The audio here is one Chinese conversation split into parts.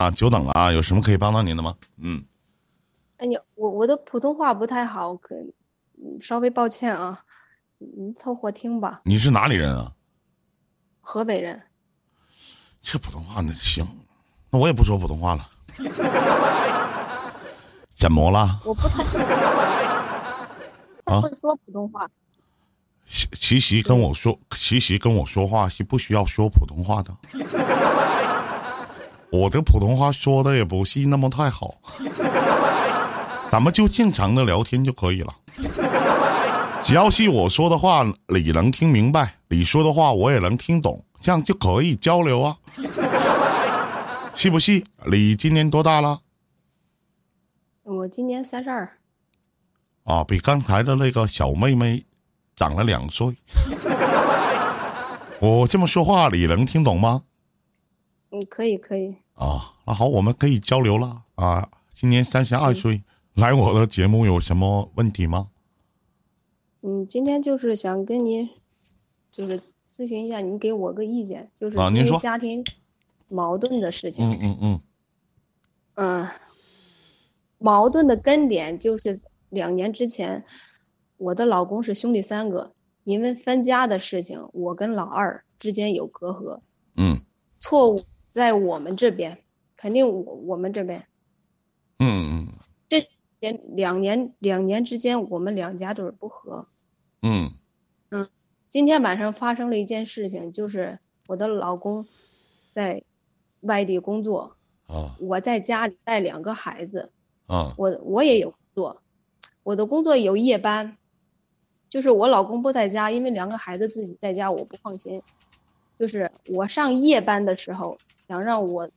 啊，久等了啊，有什么可以帮到您的吗？嗯，哎呀，我我的普通话不太好，可嗯稍微抱歉啊，你凑合听吧。你是哪里人啊？河北人，这普通话那行，那我也不说普通话了。怎么了？我不太 啊会说普通话。其其实跟我说，其实跟我说话是不需要说普通话的。我的普通话说的也不是那么太好，咱们就正常的聊天就可以了。只要是我说的话你能听明白，你说的话我也能听懂，这样就可以交流啊，是不是？你今年多大了？我今年三十二，啊，比刚才的那个小妹妹长了两岁。我这么说话你能听懂吗？嗯，可以可以。啊，那好，我们可以交流了啊。今年三十二岁，来我的节目有什么问题吗？嗯，今天就是想跟您，就是咨询一下，您给我个意见，就是啊您说家庭矛盾的事情。嗯嗯嗯嗯，矛盾的根点就是两年之前，我的老公是兄弟三个，因为分家的事情，我跟老二之间有隔阂，嗯错误在我们这边，肯定我我们这边。嗯嗯。连两年两年之间，我们两家都是不和。嗯今天晚上发生了一件事情，就是我的老公在外地工作，啊。我在家里带两个孩子，啊。我我也有工作，我的工作有夜班，就是我老公不在家，因为两个孩子自己在家我不放心，就是我上夜班的时候，想让我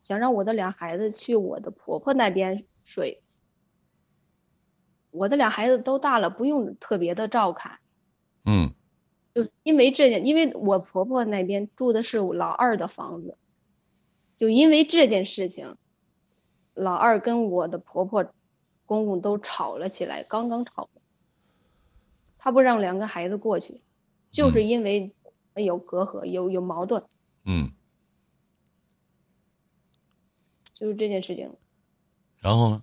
想让我的俩孩子去我的婆婆那边睡，我的俩孩子都大了，不用特别的照看。嗯。就是因为这件，因为我婆婆那边住的是老二的房子，就因为这件事情，老二跟我的婆婆、公公都吵了起来，刚刚吵。的。他不让两个孩子过去，就是因为有隔阂、有有矛盾，嗯，就是这件事情。然后呢？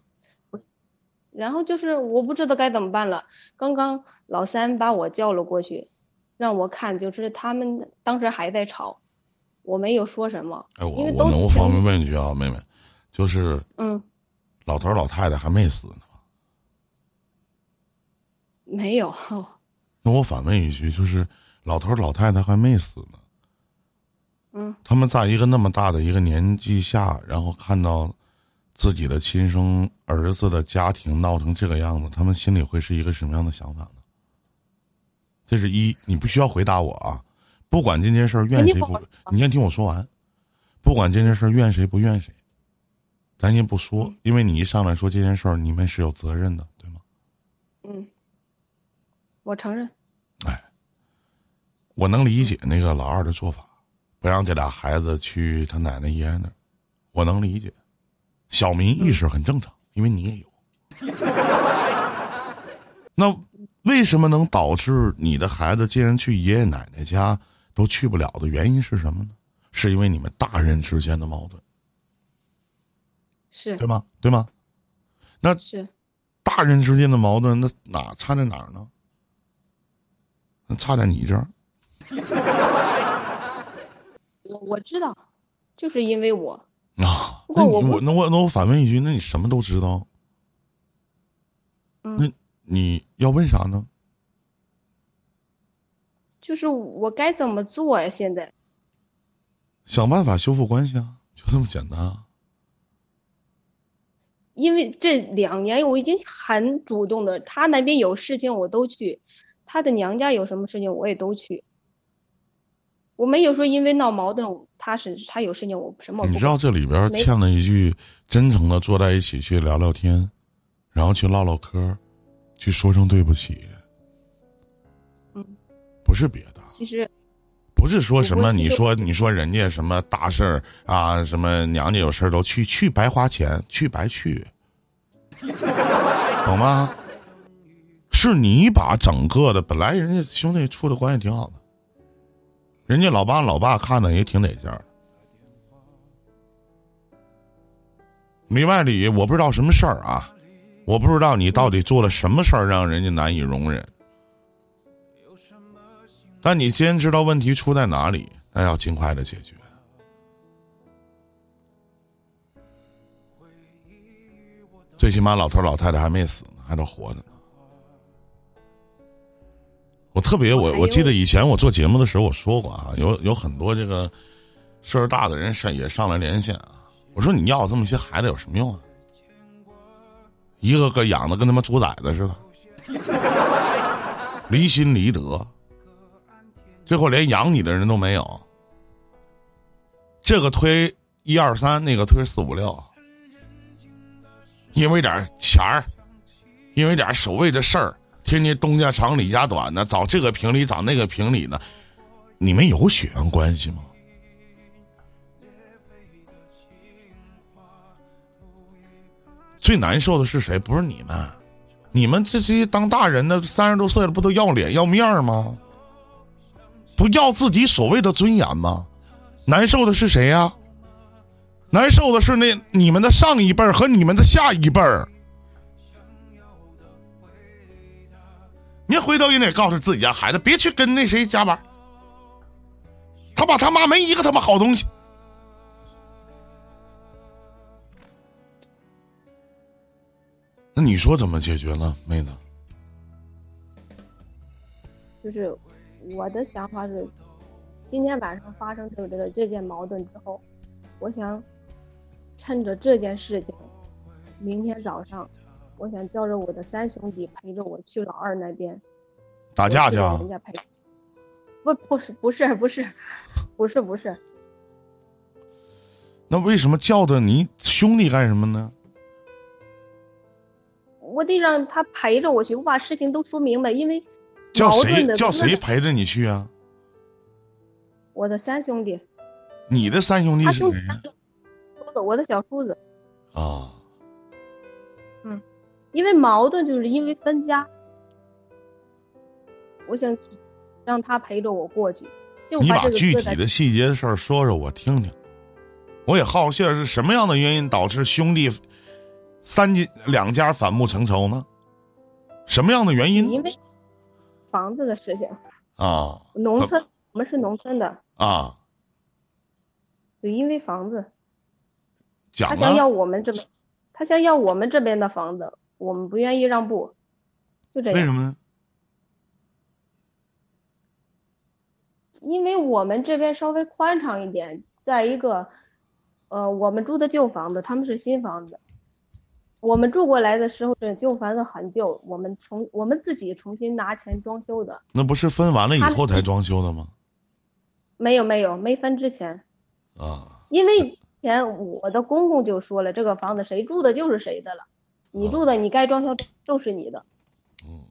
然后就是我不知道该怎么办了。刚刚老三把我叫了过去，让我看，就是他们当时还在吵，我没有说什么，哎，我我能情方便问一句啊，妹妹，就是嗯，老头儿老太太还没死呢。没有，那我反问一句，就是老头儿老太太还没死呢，嗯，他们在一个那么大的一个年纪下，然后看到自己的亲生儿子的家庭闹成这个样子，他们心里会是一个什么样的想法呢？这是一，你不需要回答我啊。不管这件事儿怨谁不你先听我说完。不管这件事儿怨谁不怨谁，咱先不说嗯，因为你一上来说这件事儿，你们是有责任的，对吗？嗯，我承认，哎，我能理解那个老二的做法，不让这俩孩子去他奶奶爷爷那儿，我能理解。小民意识很正常，因为你也有。那为什么能导致你的孩子竟然去爷爷奶奶家都去不了的原因是什么呢？是因为你们大人之间的矛盾，是对吗？对吗？那是，大人之间的矛盾，那哪差在哪儿呢？那差在你这儿。我我知道，就是因为我，那你我那我那我反问一句，那你什么都知道，嗯，那你要问啥呢？就是我该怎么做呀？现在，想办法修复关系啊，就这么简单啊。因为这两年我已经很主动的，他那边有事情我都去，他的娘家有什么事情我也都去，我没有说因为闹矛盾，他是他有事情我什么不你知道这里边没欠了一句真诚的坐在一起去聊聊天，然后去唠唠嗑，去说声对不起，嗯，不是别的，其实不是说什么你说你说人家什么大事儿啊，什么娘家有事儿都去，去白花钱，去白去，懂吗？是你把整个的本来人家兄弟处的关系挺好的，人家老爸老爸看的也挺得劲儿，里外里我不知道什么事儿啊，我不知道你到底做了什么事儿让人家难以容忍。但你先知道问题出在哪里，那要尽快的解决。最起码老头老太太还没死呢，还都活着呢。我特别我我记得以前我做节目的时候我说过啊，有有很多这个岁数大的人上也上来连线啊。我说你要这么些孩子有什么用啊？一个个养的跟他妈猪崽子似的，离心离德，最后连养你的人都没有。这个推一二三，那个推四五六，因为点钱儿，因为点所谓的事儿。天天东家长李家短的，找这个评理，找那个评理呢？你们有血缘关系吗？最难受的是谁？不是你们，你们这些当大人的三十多岁了，不都要脸要面吗？不要自己所谓的尊严吗？难受的是谁呀？难受的是那你们的上一辈和你们的下一辈儿。您回头也得告诉自己家孩子，别去跟那谁加班。他爸他妈没一个他妈好东西。那你说怎么解决呢，妹子？就是我的想法是，今天晚上发生这个这件矛盾之后，我想趁着这件事情，明天早上。我想叫着我的三兄弟陪着我去老二那边打架去啊！人家陪，不不是不是不是不是不是。那为什么叫的你兄弟干什么呢？我得让他陪着我去，我把事情都说明白，因为叫谁叫谁陪着你去啊？我的三兄弟。你的三兄弟是谁？我的小叔子。啊。嗯。因为矛盾就是因为分家，我想让他陪着我过去。你把具体的细节的事儿说说我听听，我也好奇是什么样的原因导致兄弟三家两家反目成仇呢？什么样的原因？因为房子的事情啊。农村，我们是农村的啊。对，因为房子，他想要我们这边，他想要我们这边的房子。我们不愿意让步，就这样。为什么呢？因为我们这边稍微宽敞一点，在一个，呃，我们住的旧房子，他们是新房子。我们住过来的时候，这旧房子很旧，我们重我们自己重新拿钱装修的。那不是分完了以后才装修的吗？没有没有，没分之前。啊。因为前我的公公就说了，这个房子谁住的就是谁的了。你住的，你该装修都是你的。嗯。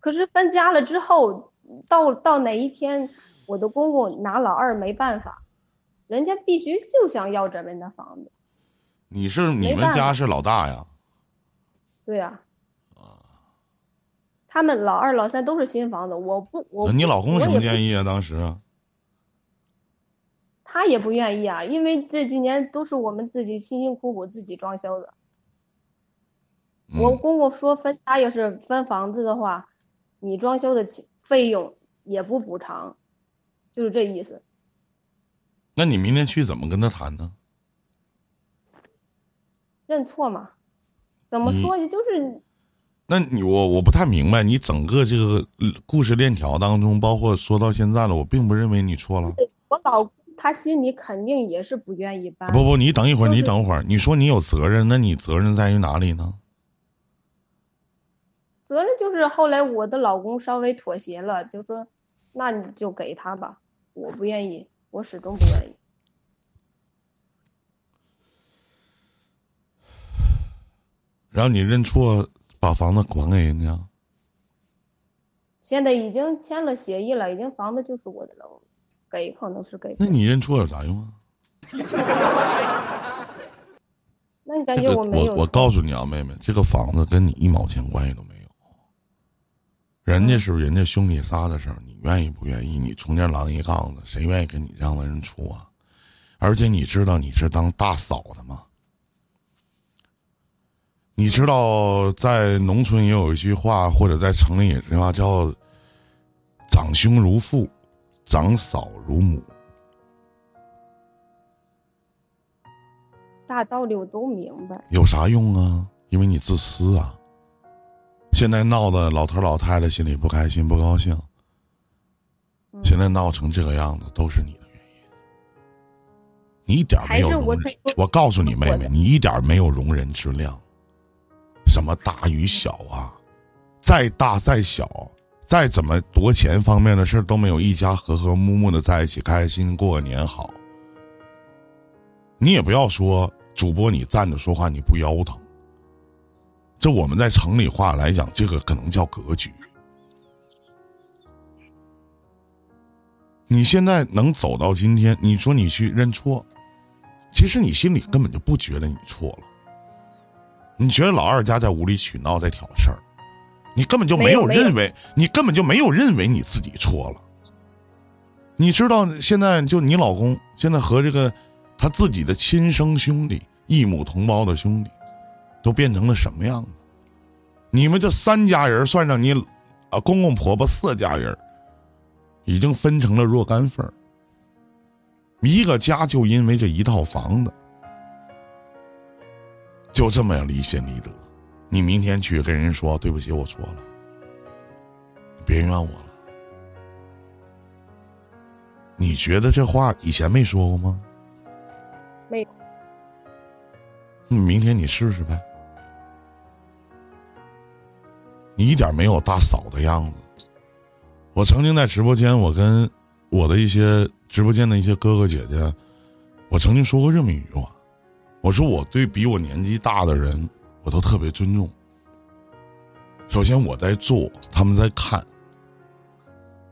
可是分家了之后，到到哪一天，我的公公拿老二没办法，人家必须就想要这边的房子。你是你们家是老大呀？对呀。啊。他们老二老三都是新房子，我不我。你老公什么建议啊？当时。他也不愿意啊，因为这几年都是我们自己辛辛苦苦自己装修的。我公公说分家要是分房子的话，你装修的费用也不补偿，就是这意思。那你明天去怎么跟他谈呢？认错嘛？怎么说呢？就是。那你我我不太明白，你整个这个故事链条当中，包括说到现在了，我并不认为你错了。我老公他心里肯定也是不愿意搬。不不，你等一会儿，你等会儿，你说你有责任，那你责任在于哪里呢？责任就是后来我的老公稍微妥协了，就说那你就给他吧，我不愿意，我始终不愿意。然后你认错，把房子还给人家。现在已经签了协议了，已经房子就是我的了，给可能是给。那你认错有啥用啊？那你感觉我没有？我我告诉你啊，妹妹，这个房子跟你一毛钱关系都没有。人家是人家兄弟仨的事儿，你愿意不愿意？你中间狼一杠子，谁愿意跟你这样的人处啊？而且你知道你是当大嫂的吗？你知道，在农村也有一句话，或者在城里也句话叫“长兄如父，长嫂如母”。大道理我都明白。有啥用啊？因为你自私啊！现在闹的老头老太太心里不开心不高兴，现在闹成这个样子都是你的原因。你一点没有容忍，我告诉你妹妹，你一点没有容人之量。什么大与小啊？再大再小，再怎么夺钱方面的事都没有一家和和睦睦的在一起，开心过个年好。你也不要说主播，你站着说话你不腰疼。这我们在城里话来讲，这个可能叫格局。你现在能走到今天，你说你去认错，其实你心里根本就不觉得你错了。你觉得老二家在无理取闹，在挑事儿，你根本就没有认为，你根本就没有认为你自己错了。你知道现在就你老公现在和这个他自己的亲生兄弟、异母同胞的兄弟，都变成了什么样子？你们这三家人算上你啊公公婆婆四家人，已经分成了若干份儿。一个家就因为这一套房子。就这么样离心离德，你明天去跟人说对不起，我错了，别怨我了。你觉得这话以前没说过吗？没有。你明天你试试呗。你一点没有大嫂的样子。我曾经在直播间，我跟我的一些直播间的一些哥哥姐姐，我曾经说过这么一句话。我说我对比我年纪大的人，我都特别尊重。首先我在做，他们在看，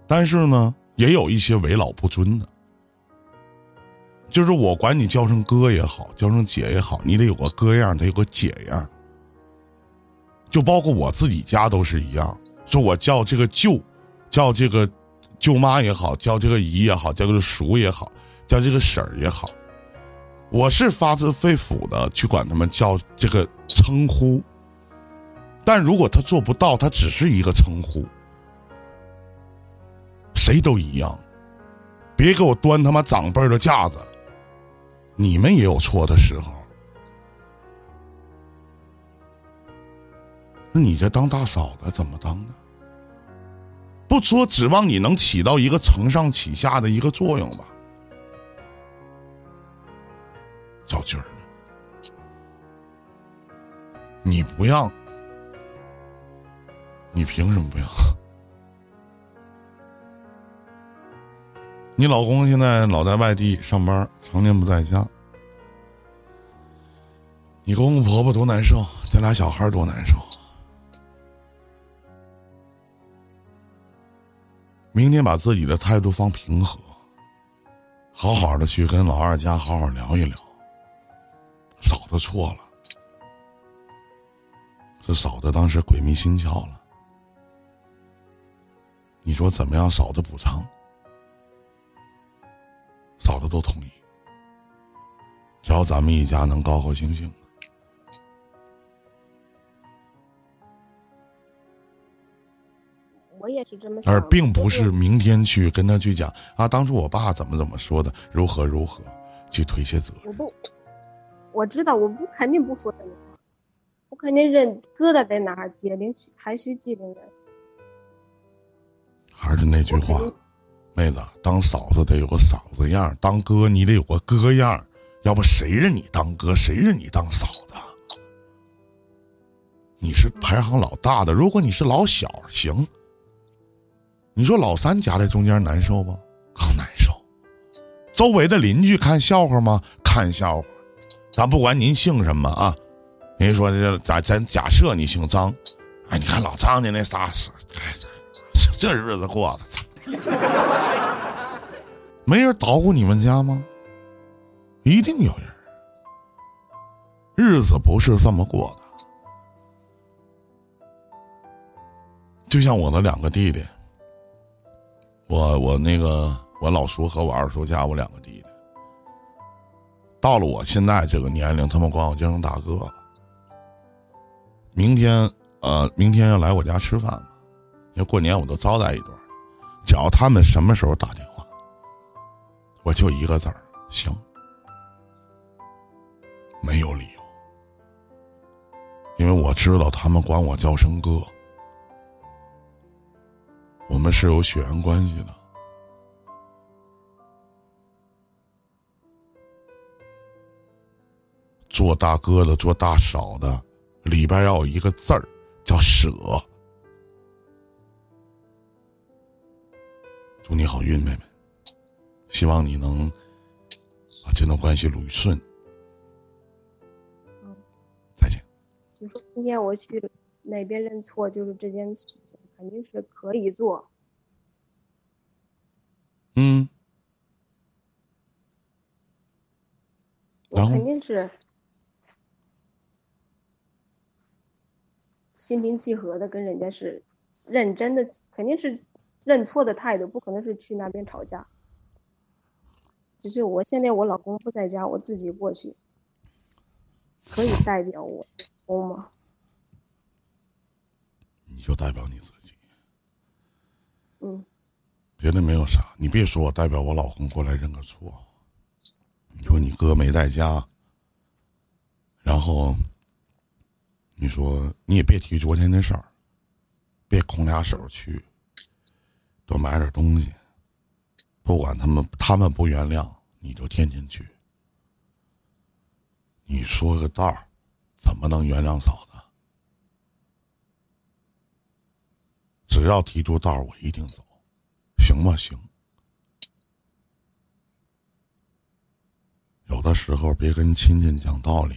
但是呢，也有一些为老不尊的，就是我管你叫声哥也好，叫声姐也好，你得有个哥样，得有个姐样。就包括我自己家都是一样，说我叫这个舅，叫这个舅妈也好，叫这个姨也好，叫这个叔也好，叫这个婶儿也好。我是发自肺腑的去管他们叫这个称呼，但如果他做不到，他只是一个称呼，谁都一样。别给我端他妈长辈的架子，你们也有错的时候。那你这当大嫂的怎么当呢？不说指望你能起到一个承上启下的一个作用吧。小军儿，你不让，你凭什么不让？你老公现在老在外地上班，常年不在家。你公公婆婆多难受，咱俩小孩多难受。明天把自己的态度放平和，好好的去跟老二家好好聊一聊。嫂子错了，这嫂子当时鬼迷心窍了。你说怎么样？嫂子补偿，嫂子都同意，只要咱们一家能高高兴兴我也是这么想。而并不是明天去跟他去讲啊，当初我爸怎么怎么说的，如何如何去推卸责任。我不，我知道，我不肯定不说这个话，我肯定认疙瘩在哪儿，解铃还需系铃人。还是那句话，妹子，当嫂子得有个嫂子样，当哥你得有个哥样，要不谁认你当哥，谁认你当嫂子？你是排行老大的，如果你是老小，行。你说老三夹在中间难受吗？更难受。周围的邻居看笑话吗？看笑话。咱不管您姓什么啊，您说这咱咱假设你姓张，哎，你看老张家那仨是，这这日子过的，操，没人捣鼓你们家吗？一定有人，日子不是这么过的。就像我的两个弟弟，我我那个我老叔和我二叔家我两个弟弟。到了我现在这个年龄，他们管我叫声大哥。明天呃，明天要来我家吃饭嘛，因为过年我都招待一顿。只要他们什么时候打电话，我就一个字儿，行，没有理由，因为我知道他们管我叫声哥，我们是有血缘关系的。做大哥的，做大嫂的，里边要有一个字儿，叫舍。祝你好运，妹妹。希望你能把这段关系捋顺。嗯，再见。就说今天我去那边认错，就是这件事情肯定是可以做。嗯。我肯定是心平气和的跟人家是认真的，肯定是。认错的态度不可能是去那边吵架，只是我现在我老公不在家，我自己过去，可以代表我老公吗？你就代表你自己。嗯。别的没有啥，你别说我代表我老公过来认个错。你说你哥没在家，然后你说你也别提昨天的事儿，别空俩手去。多买点东西，不管他们他们不原谅，你就天天去。你说个道儿，怎么能原谅嫂子？只要提出道儿，我一定走，行吗？行。有的时候别跟亲戚讲道理，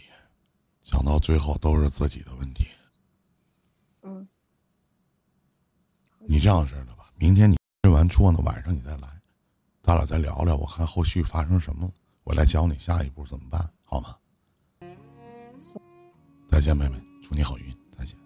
讲到最后都是自己的问题。嗯。你这样式的吧。明天你认完错呢，晚上你再来，咱俩再聊聊，我看后续发生什么，我来教你下一步怎么办，好吗？再见，妹妹，祝你好运，再见。